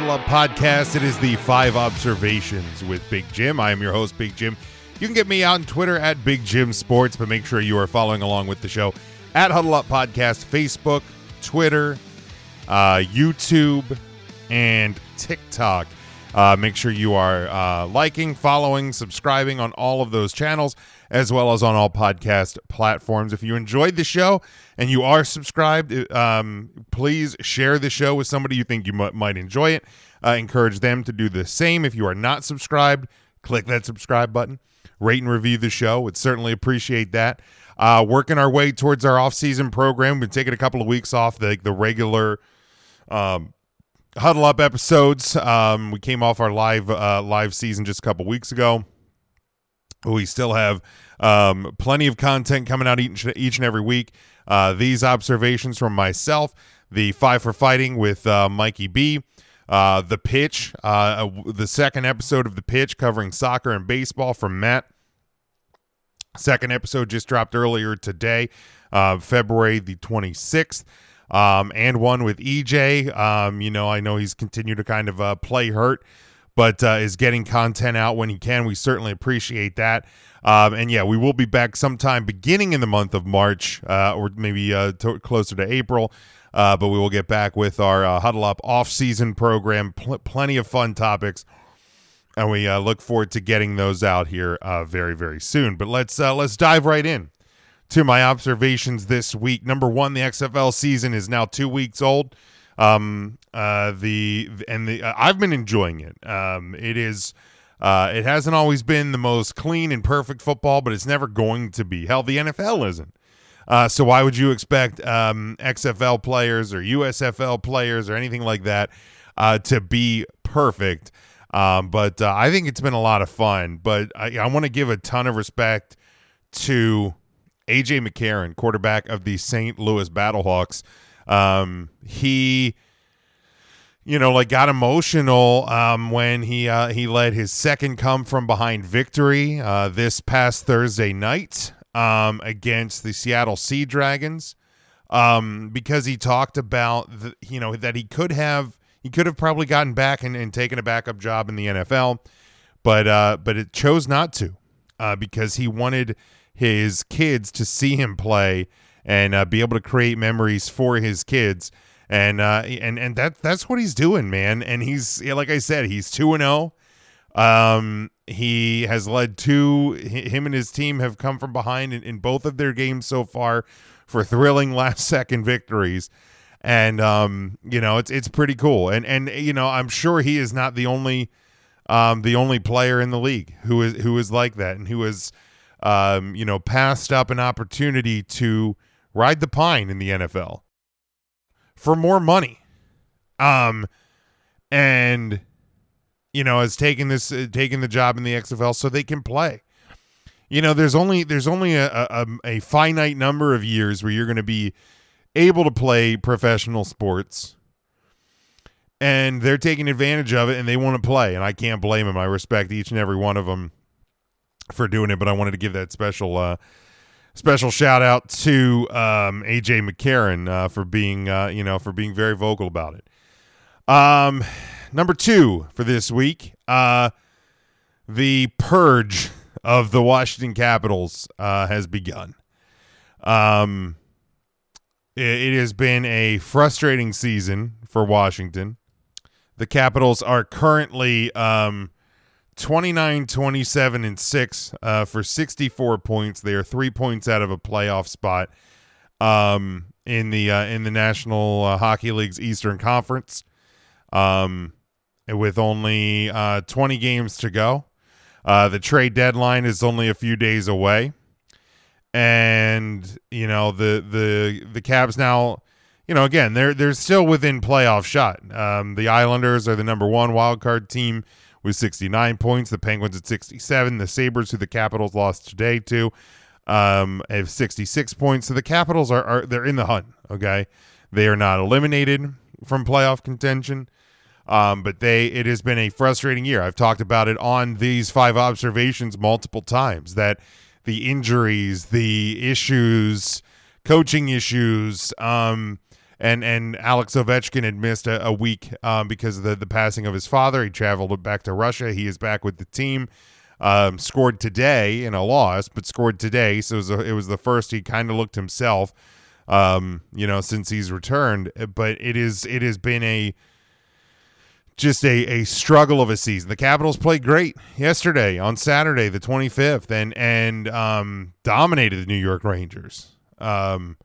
Huddle Up Podcast. It is the five observations with Big Jim. I am your host, Big Jim. You can get me on Twitter at Big Jim Sports, but make sure you are following along with the show at Huddle Up Podcast, Facebook, Twitter, uh, YouTube, and TikTok. Uh, make sure you are uh, liking, following, subscribing on all of those channels, as well as on all podcast platforms. If you enjoyed the show and you are subscribed, um, please share the show with somebody you think you m- might enjoy it. Uh, encourage them to do the same. If you are not subscribed, click that subscribe button. Rate and review the show. Would certainly appreciate that. Uh, working our way towards our off-season program. We've been taking a couple of weeks off the the regular. Um, huddle up episodes. Um, we came off our live uh, live season just a couple weeks ago. We still have um, plenty of content coming out each, each and every week. Uh, these observations from myself, the five for fighting with uh, Mikey B, uh, the pitch, uh, the second episode of the pitch covering soccer and baseball from Matt. Second episode just dropped earlier today, uh, February the 26th um, and one with EJ. Um, you know, I know he's continued to kind of uh, play hurt, but uh, is getting content out when he can. We certainly appreciate that. Um, and yeah, we will be back sometime beginning in the month of March uh, or maybe uh, closer to April. Uh, but we will get back with our uh, Huddle Up off-season program. Pl- plenty of fun topics, and we uh, look forward to getting those out here very, very soon. But let's let's dive right in to my observations this week. Number one, the XFL season is now two weeks old. Um, uh, the and the uh, I've been enjoying it. Um, it is. Uh, it hasn't always been the most clean and perfect football, but it's never going to be. Hell, the NFL isn't. Uh, so why would you expect um, XFL players or USFL players or anything like that uh, to be perfect? Um, but uh, I think it's been a lot of fun. But I, I want to give a ton of respect to AJ McCarron, quarterback of the St. Louis Battlehawks. Um, he, you know, like got emotional um, when he uh, he led his second come from behind victory uh, this past Thursday night um, against the Seattle Sea Dragons. Um, because he talked about the, you know that he could have he could have probably gotten back and, and taken a backup job in the NFL, but uh, but it chose not to uh, because he wanted his kids to see him play and uh, be able to create memories for his kids. And uh, and and that that's what he's doing, man. And he's like I said, he's two and zero. Um, he has led two. Him and his team have come from behind in, in both of their games so far for thrilling last second victories. And um, you know, it's it's pretty cool. And and you know, I'm sure he is not the only um the only player in the league who is who is like that and who is um, you know, passed up an opportunity to ride the pine in the NFL for more money. Um, and you know, has taken this, uh, the job in the XFL so they can play. You know, there's only there's only a, a, a finite number of years where you're going to be able to play professional sports and they're taking advantage of it and they want to play and I can't blame them. I respect each and every one of them for doing it, but I wanted to give that special uh, special shout out to um, AJ McCarron uh, for being uh, you know for being very vocal about it. Um, number two for this week, uh, the purge of the Washington Capitals uh, has begun. Um, it, it has been a frustrating season for Washington. The Capitals are currently um, 29 27 and 6 uh, for 64 points. They are three points out of a playoff spot um, in the uh, in the national uh, hockey league's eastern conference. Um, with only uh, 20 games to go. Uh, the trade deadline is only a few days away. And you know the the the Caps now you know again they're they're still within playoff shot. Um, the islanders are the number one wild card team with 69 points. The Penguins at 67. The Sabres, who the Capitals lost today to, um, have 66 points. So the Capitals are, are they're in the hunt. Okay, they are not eliminated from playoff contention. Um, but they it has been a frustrating year. I've talked about it on these five observations multiple times that the injuries, the issues, coaching issues, um, and and Alex Ovechkin had missed a, a week um, because of the the passing of his father. He traveled back to Russia. He is back with the team. Um, scored today in a loss, but scored today, so it was, a, it was the first he kind of looked himself. Um, you know, since he's returned, but it is it has been a just a, a struggle of a season. The Capitals played great yesterday on Saturday, the 25th, and and um, dominated the New York Rangers. Um,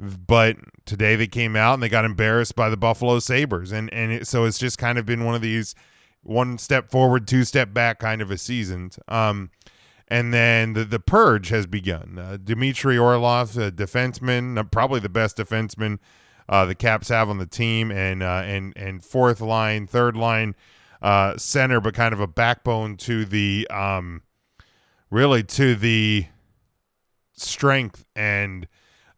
but today they came out and they got embarrassed by the Buffalo Sabres, and and it, so it's just kind of been one of these one step forward, two step back kind of a season. Um, and then the, the purge has begun. Uh, Dmitry Orlov, a defenseman, probably the best defenseman uh, the Caps have on the team, and uh, and and fourth line, third line uh, center, but kind of a backbone to the um, really to the strength and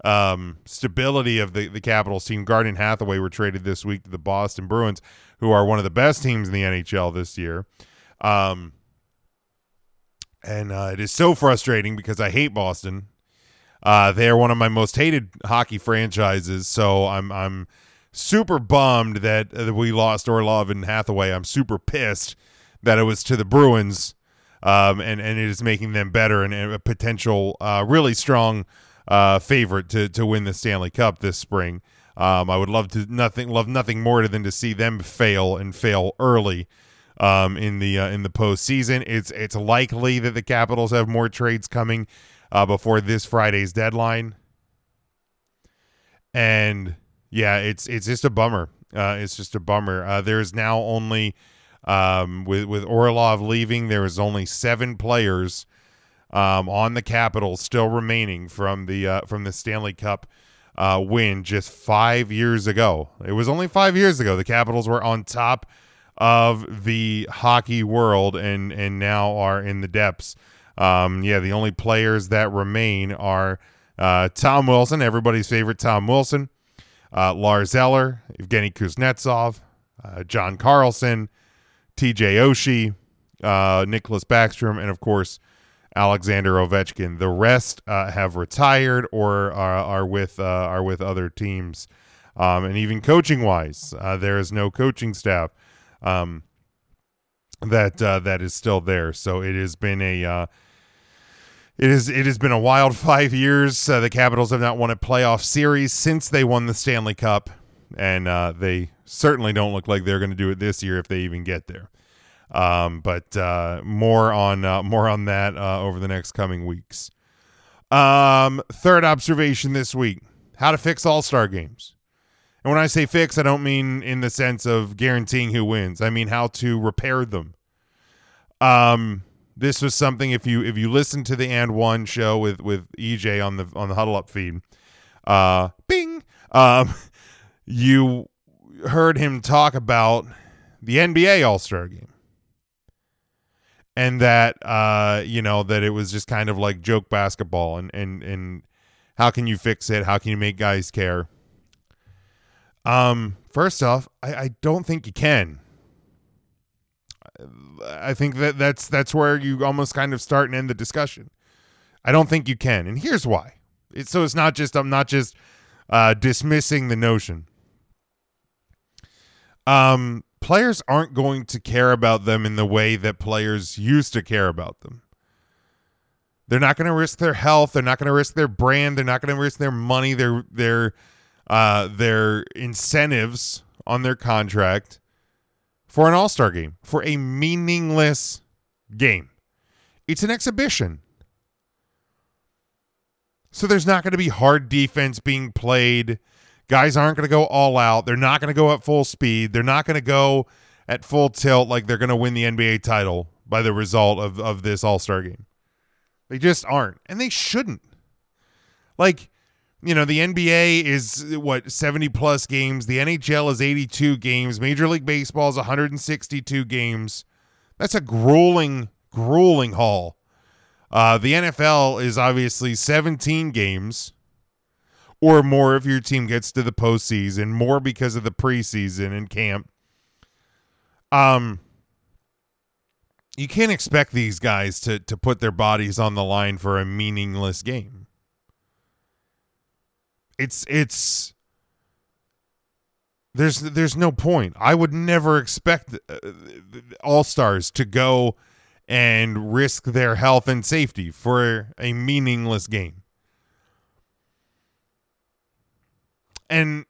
um, stability of the the Capitals team. Garnet Hathaway were traded this week to the Boston Bruins, who are one of the best teams in the NHL this year. Um, and uh, it is so frustrating because I hate Boston. Uh, they are one of my most hated hockey franchises, so I'm I'm super bummed that uh, we lost Orlov and Hathaway. I'm super pissed that it was to the Bruins, um, and and it is making them better and, and a potential uh, really strong uh, favorite to to win the Stanley Cup this spring. Um, I would love to nothing love nothing more than to see them fail and fail early um, in the uh, in the postseason. It's it's likely that the Capitals have more trades coming uh, before this Friday's deadline. And yeah, it's it's just a bummer. Uh, it's just a bummer. Uh, there's now only um, with with Orlov leaving, there is only seven players um, on the Capitals still remaining from the uh, from the Stanley Cup uh, win just five years ago. It was only five years ago. The Capitals were on top of the hockey world and and now are in the depths um, yeah, the only players that remain are uh, Tom Wilson, everybody's favorite Tom Wilson, uh, Lars Eller, Evgeny Kuznetsov, uh, John Carlson, TJ Oshie, uh, Nicklas Backstrom, and of course, Alexander Ovechkin. The rest uh, have retired or are, are with uh, are with other teams. Um, and even coaching wise, there is no coaching staff. Um, that uh, that is still there. So it has been a uh, it is it has been a wild five years. Uh, the Capitals have not won a playoff series since they won the Stanley Cup, and uh, they certainly don't look like they're going to do it this year if they even get there. Um, but uh, more on uh, more on that over the next coming weeks. Um, third observation this week: how to fix All Star games. And when I say fix, I don't mean in the sense of guaranteeing who wins. I mean how to repair them. Um, this was something if you if you listen to the and one show with with EJ on the on the huddle up feed, uh, bing, um, you heard him talk about the NBA All Star Game, and that uh, you know that it was just kind of like joke basketball, and and and how can you fix it? How can you make guys care? Um, first off, I, I don't think you can. I think that that's that's where you almost kind of start and end the discussion. I don't think you can, and here's why. It's, so it's not just I'm not just uh, dismissing the notion. Um, players aren't going to care about them in the way that players used to care about them. They're not going to risk their health. They're not going to risk their brand. They're not going to risk their money. Their their uh, their incentives on their contract for an All Star game, for a meaningless game. It's an exhibition. So there's not going to be hard defense being played. Guys aren't going to go all out. They're not going to go at full speed. They're not going to go at full tilt like they're going to win the NBA title by the result of, of this All Star game. They just aren't. And they shouldn't. Like, you know, the NBA is what 70 plus games, the NHL is 82 games, Major League Baseball is 162 games. That's a grueling, grueling haul. Uh, the NFL is obviously 17 games or more if your team gets to the postseason, more because of the preseason and camp. Um, you can't expect these guys to to put their bodies on the line for a meaningless game it's it's there's there's no point. I would never expect uh, all stars to go and risk their health and safety for a meaningless game. And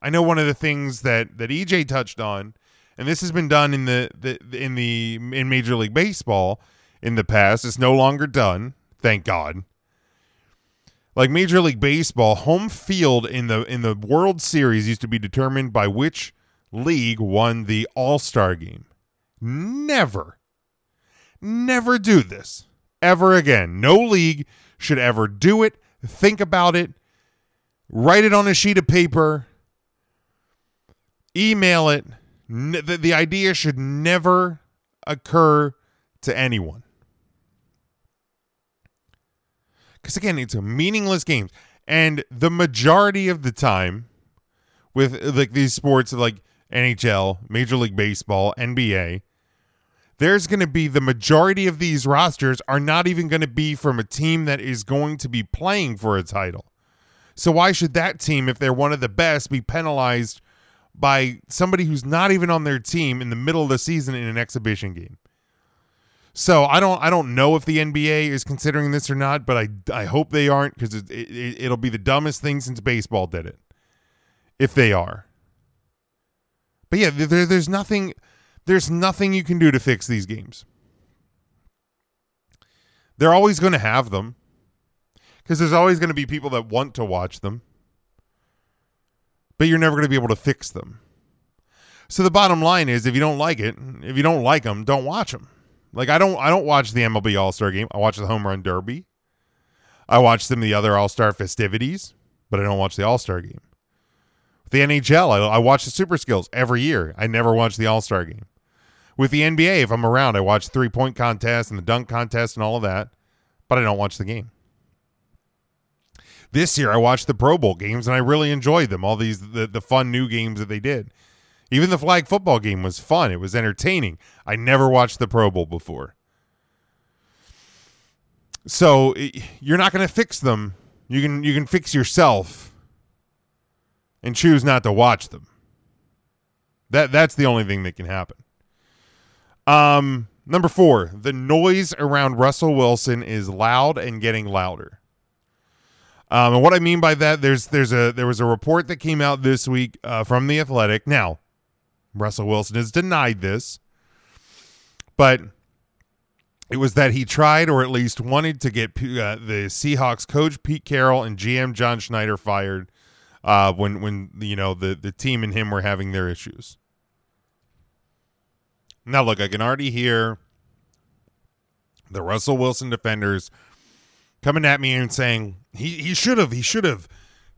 I know one of the things that that EJ touched on, and this has been done in the, the in the in Major League Baseball in the past. It's no longer done, thank God like Major League Baseball, home field in the in the World Series used to be determined by which league won the All-Star game. Never never do this ever again. No league should ever do it. Think about it. Write it on a sheet of paper. Email it. The, the idea should never occur to anyone. because again, it's a meaningless game. and the majority of the time, with like these sports like NHL, Major League Baseball, NBA, there's going to be the majority of these rosters are not even going to be from a team that is going to be playing for a title. So why should that team, if they're one of the best, be penalized by somebody who's not even on their team in the middle of the season in an exhibition game? So I don't I don't know if the NBA is considering this or not, but I I hope they aren't because it, it, it'll be the dumbest thing since baseball did it. If they are. But yeah, there, there's nothing there's nothing you can do to fix these games. They're always going to have them because there's always going to be people that want to watch them, but you're never going to be able to fix them. So the bottom line is, if you don't like it, if you don't like them, don't watch them. Like I don't I don't watch the MLB All Star Game. I watch the Home Run Derby. I watch some of the other All Star festivities, but I don't watch the All Star Game. With the NHL, I, I watch the Super Skills every year. I never watch the All Star Game. With the NBA, if I'm around, I watch three point contest and the dunk contest and all of that, but I don't watch the game. This year, I watched the Pro Bowl games and I really enjoyed them. All these the, the fun new games that they did. Even the flag football game was fun. It was entertaining. I never watched the Pro Bowl before. So you're not going to fix them. You can you can fix yourself and choose not to watch them. That that's the only thing that can happen. Um number 4, the noise around Russell Wilson is loud and getting louder. Um, and what I mean by that, there's there's a there was a report that came out this week uh, from the Athletic. Now, Russell Wilson has denied this, but it was that he tried or at least wanted to get uh, the Seahawks coach Pete Carroll and GM John Schneider fired uh, when when you know the the team and him were having their issues. Now look, I can already hear the Russell Wilson defenders coming at me and saying he he should have he should have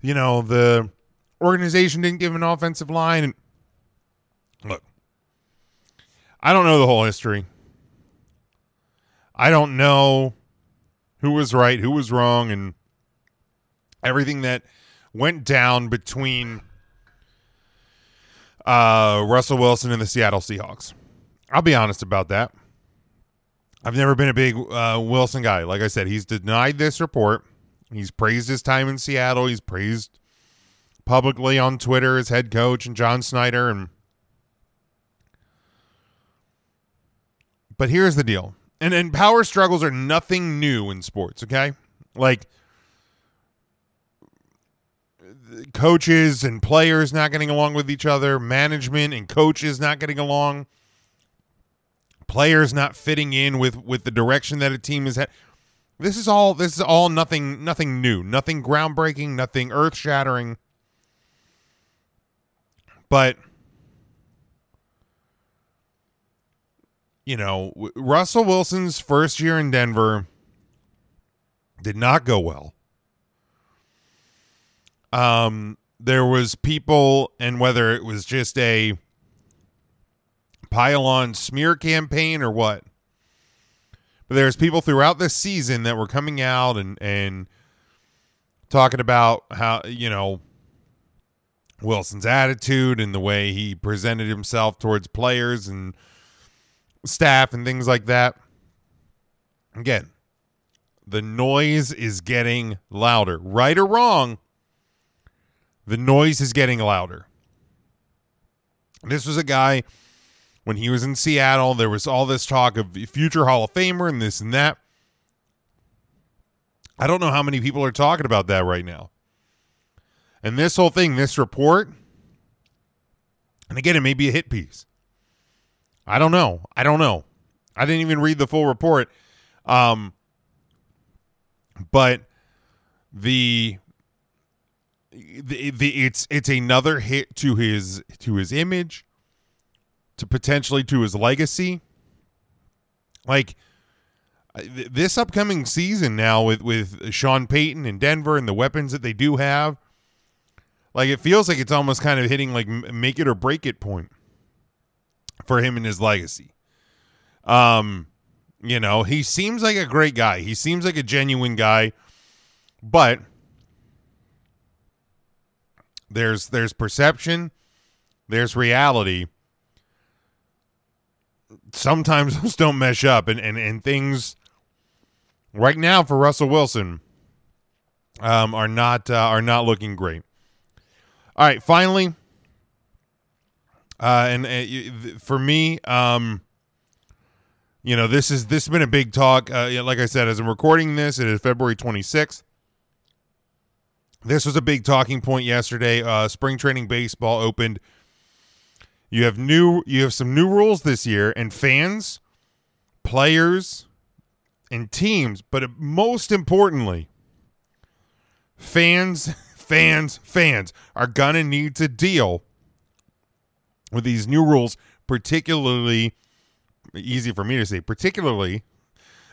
you know the organization didn't give an offensive line and Look, I don't know the whole history. I don't know who was right, who was wrong, and everything that went down between uh, Russell Wilson and the Seattle Seahawks. I'll be honest about that. I've never been a big uh, Wilson guy. Like I said, he's denied this report. He's praised his time in Seattle. He's praised publicly on Twitter as head coach and John Schneider and But here's the deal. And and power struggles are nothing new in sports, okay? Like coaches and players not getting along with each other, management and coaches not getting along, players not fitting in with with the direction that a team is at. This is all this is all nothing nothing new, nothing groundbreaking, nothing earth-shattering. But you know, Russell Wilson's first year in Denver did not go well. Um, there was people, and whether it was just a pile-on smear campaign or what, but there's people throughout this season that were coming out and and talking about how you know Wilson's attitude and the way he presented himself towards players and staff and things like that. Again, the noise is getting louder. Right or wrong, the noise is getting louder. This was a guy when he was in Seattle. There was all this talk of future Hall of Famer and this and that. I don't know how many people are talking about that right now. And this whole thing, this report, and again, it may be a hit piece. I don't know. I don't know. I didn't even read the full report. Um, but the, the the it's it's another hit to his to his image, to potentially to his legacy. Like this upcoming season now with with Sean Payton and Denver and the weapons that they do have, like it feels like it's almost kind of hitting like make it or break it point for him and his legacy. Um, you know, he seems like a great guy. He seems like a genuine guy, but there's there's perception, there's reality. Sometimes those don't mesh up and and, and things right now for Russell Wilson um, are not uh, are not looking great. All right, finally, uh, and uh, for me, um, you know, this is this has been a big talk. Uh, like I said, as I'm recording this, it is February 26th. This was a big talking point yesterday. Uh, spring training baseball opened. You have new, you have some new rules this year, and fans, players, and teams, but most importantly, fans, fans, fans are going to need to deal with these new rules, particularly easy for me to say, particularly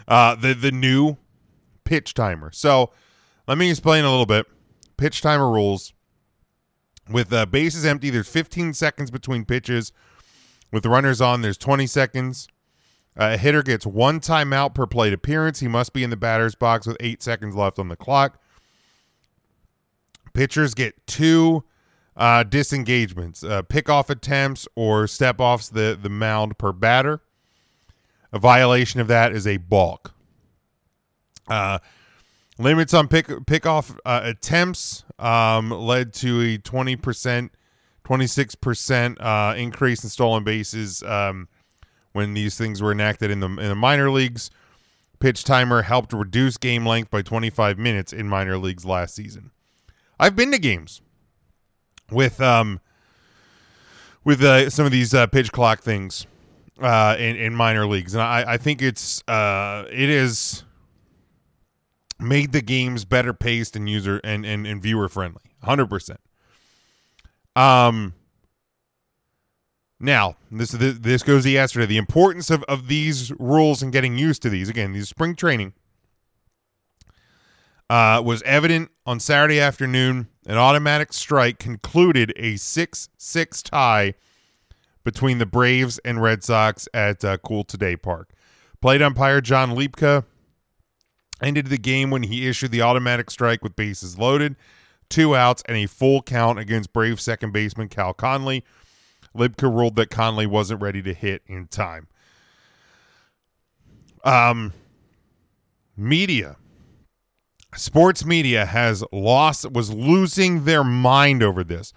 uh, the the new pitch timer. So let me explain a little bit. Pitch timer rules. With uh, bases empty, there's 15 seconds between pitches. With runners on, there's 20 seconds. Uh, a hitter gets one timeout per plate appearance. He must be in the batter's box with eight seconds left on the clock. Pitchers get two uh, disengagements, uh, pickoff attempts or step offs the, the mound per batter. A violation of that is a balk. Uh, limits on pick pickoff uh, attempts um, led to a 20%, 26% uh, increase in stolen bases. Um, when these things were enacted in the in the minor leagues. Pitch timer helped reduce game length by 25 minutes in minor leagues last season. I've been to games with um with uh, some of these uh, pitch clock things uh, in in minor leagues, and I I think it's uh it is made the games better paced and user and and, and viewer friendly, hundred percent. Um, now, this this goes to yesterday. The importance of, of these rules and getting used to these. Again, these spring training uh, was evident on Saturday afternoon. An automatic strike concluded a 6 6 tie between the Braves and Red Sox at uh, Cool Today Park. Plate umpire John Libka ended the game when he issued the automatic strike with bases loaded, two outs, and a full count against Brave second baseman Cal Conley Libka ruled that Conley wasn't ready to hit in time. Um, media, sports media has lost, was losing their mind over this.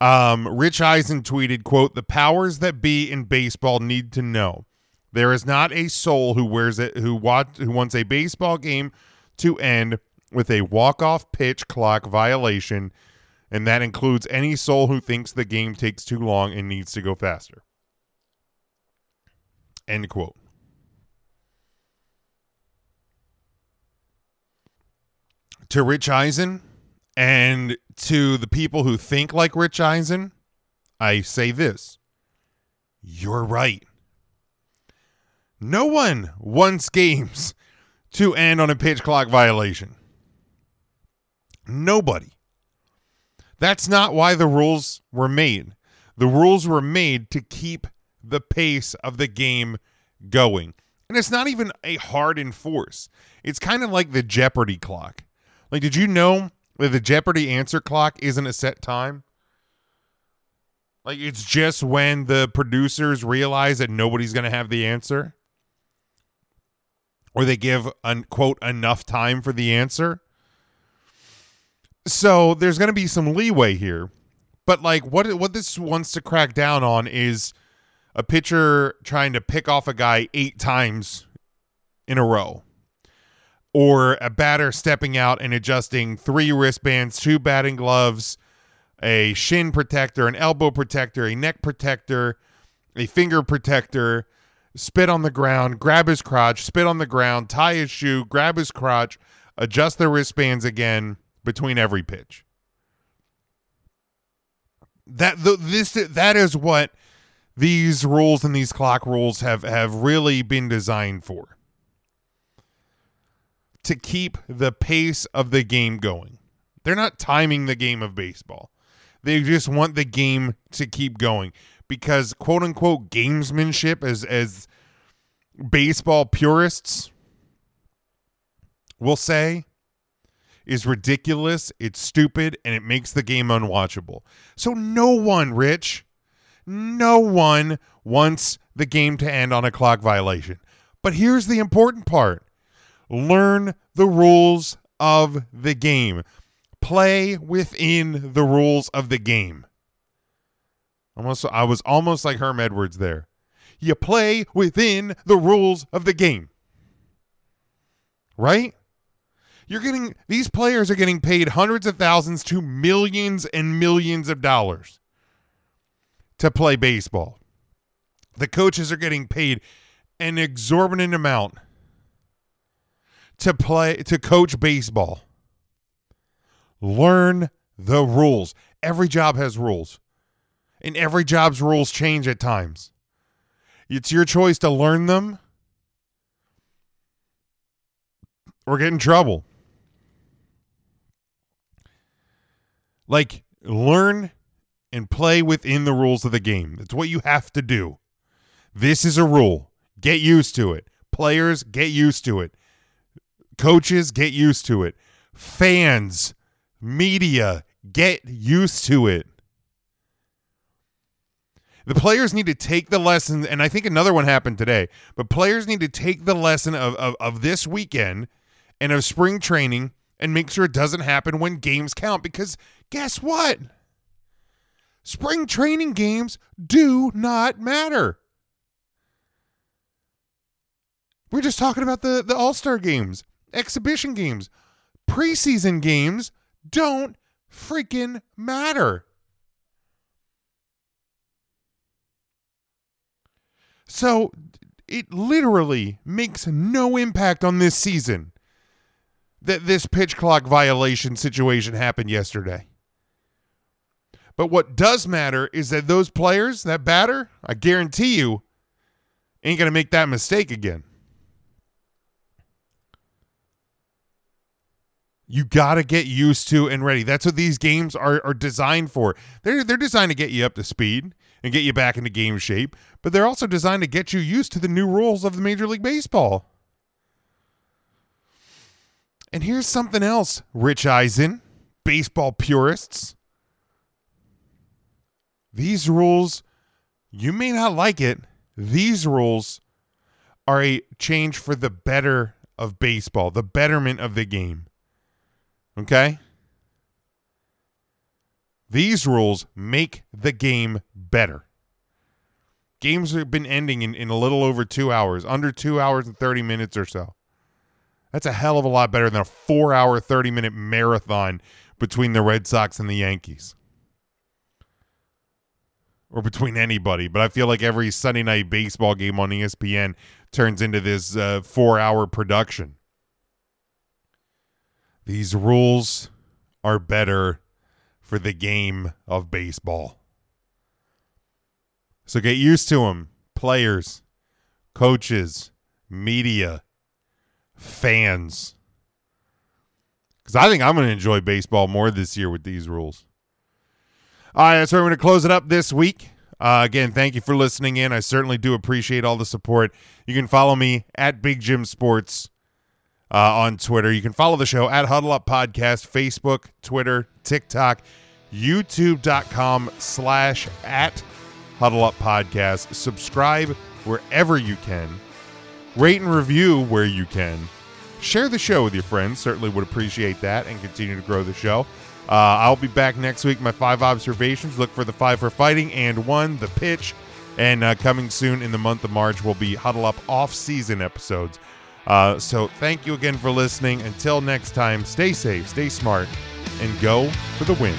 Um, Rich Eisen tweeted, "quote The powers that be in baseball need to know there is not a soul who wears it who want who wants a baseball game to end with a walk off pitch clock violation." and that includes any soul who thinks the game takes too long and needs to go faster. End quote. To Rich Eisen and to the people who think like Rich Eisen, I say this you're right. No one wants games to end on a pitch clock violation. Nobody. That's not why the rules were made. The rules were made to keep the pace of the game going. And it's not even a hard enforce. It's kind of like the Jeopardy clock. Like, did you know that the Jeopardy answer clock isn't a set time? Like, it's just when the producers realize that nobody's going to have the answer, or they give, unquote, enough time for the answer. So there's going to be some leeway here, But like what what this wants to crack down on is a pitcher trying to pick off a guy eight times in a row. Or a batter stepping out and adjusting three wristbands, two batting gloves, a shin protector, an elbow protector, a neck protector, a finger protector, spit on the ground, grab his crotch, spit on the ground, tie his shoe, grab his crotch, adjust the wristbands again between every pitch that the, this that is what these rules and these clock rules have have really been designed for to keep the pace of the game going. They're not timing the game of baseball. They just want the game to keep going because quote unquote gamesmanship as as baseball purists will say is ridiculous, it's stupid, and it makes the game unwatchable. So, no one, Rich, no one wants the game to end on a clock violation. But here's the important part learn the rules of the game, play within the rules of the game. Almost, I was almost like Herm Edwards there. You play within the rules of the game. Right? You're getting these players are getting paid hundreds of thousands to millions and millions of dollars to play baseball. The coaches are getting paid an exorbitant amount to play to coach baseball. Learn the rules. Every job has rules. And every job's rules change at times. It's your choice to learn them or get in trouble. Like, learn and play within the rules of the game. That's what you have to do. This is a rule. Get used to it. Players, get used to it. Coaches, get used to it. Fans, media, get used to it. The players need to take the lesson, and I think another one happened today, but players need to take the lesson of, of, of this weekend and of spring training and make sure it doesn't happen when games count because guess what? Spring training games do not matter. We're just talking about the, the All Star games, exhibition games, preseason games don't freaking matter. So it literally makes no impact on this season that this pitch clock violation situation happened yesterday. But what does matter is that those players, that batter, I guarantee you, ain't going to make that mistake again. You got to get used to and ready. That's what these games are, are designed for. They're, they're designed to get you up to speed and get you back into game shape, but they're also designed to get you used to the new rules of the Major League Baseball. And here's something else, Rich Eisen, baseball purists. These rules, you may not like it. These rules are a change for the better of baseball, the betterment of the game. Okay? These rules make the game better. Games have been ending in, in a little over two hours, under two hours and 30 minutes or so. That's a hell of a lot better than a four hour, 30 minute marathon between the Red Sox and the Yankees. Or between anybody. But I feel like every Sunday night baseball game on ESPN turns into this uh, four hour production. These rules are better for the game of baseball. So get used to them, players, coaches, media fans. Because I think I'm going to enjoy baseball more this year with these rules. All right, that's where we're going to close it up this week. Uh, again, thank you for listening in. I certainly do appreciate all the support. You can follow me at Big Jim Sports uh, on Twitter. You can follow the show at Huddle Up Podcast, Facebook, Twitter, TikTok, YouTube.com slash at Huddle Up Podcast. Subscribe wherever you can rate and review where you can. Share the show with your friends. Certainly would appreciate that and continue to grow the show. Uh, I'll be back next week. My five observations. Look for the five for fighting and one the pitch. And uh, coming soon in the month of March will be Huddle Up off-season episodes. Uh, so thank you again for listening. Until next time, stay safe, stay smart, and go for the win.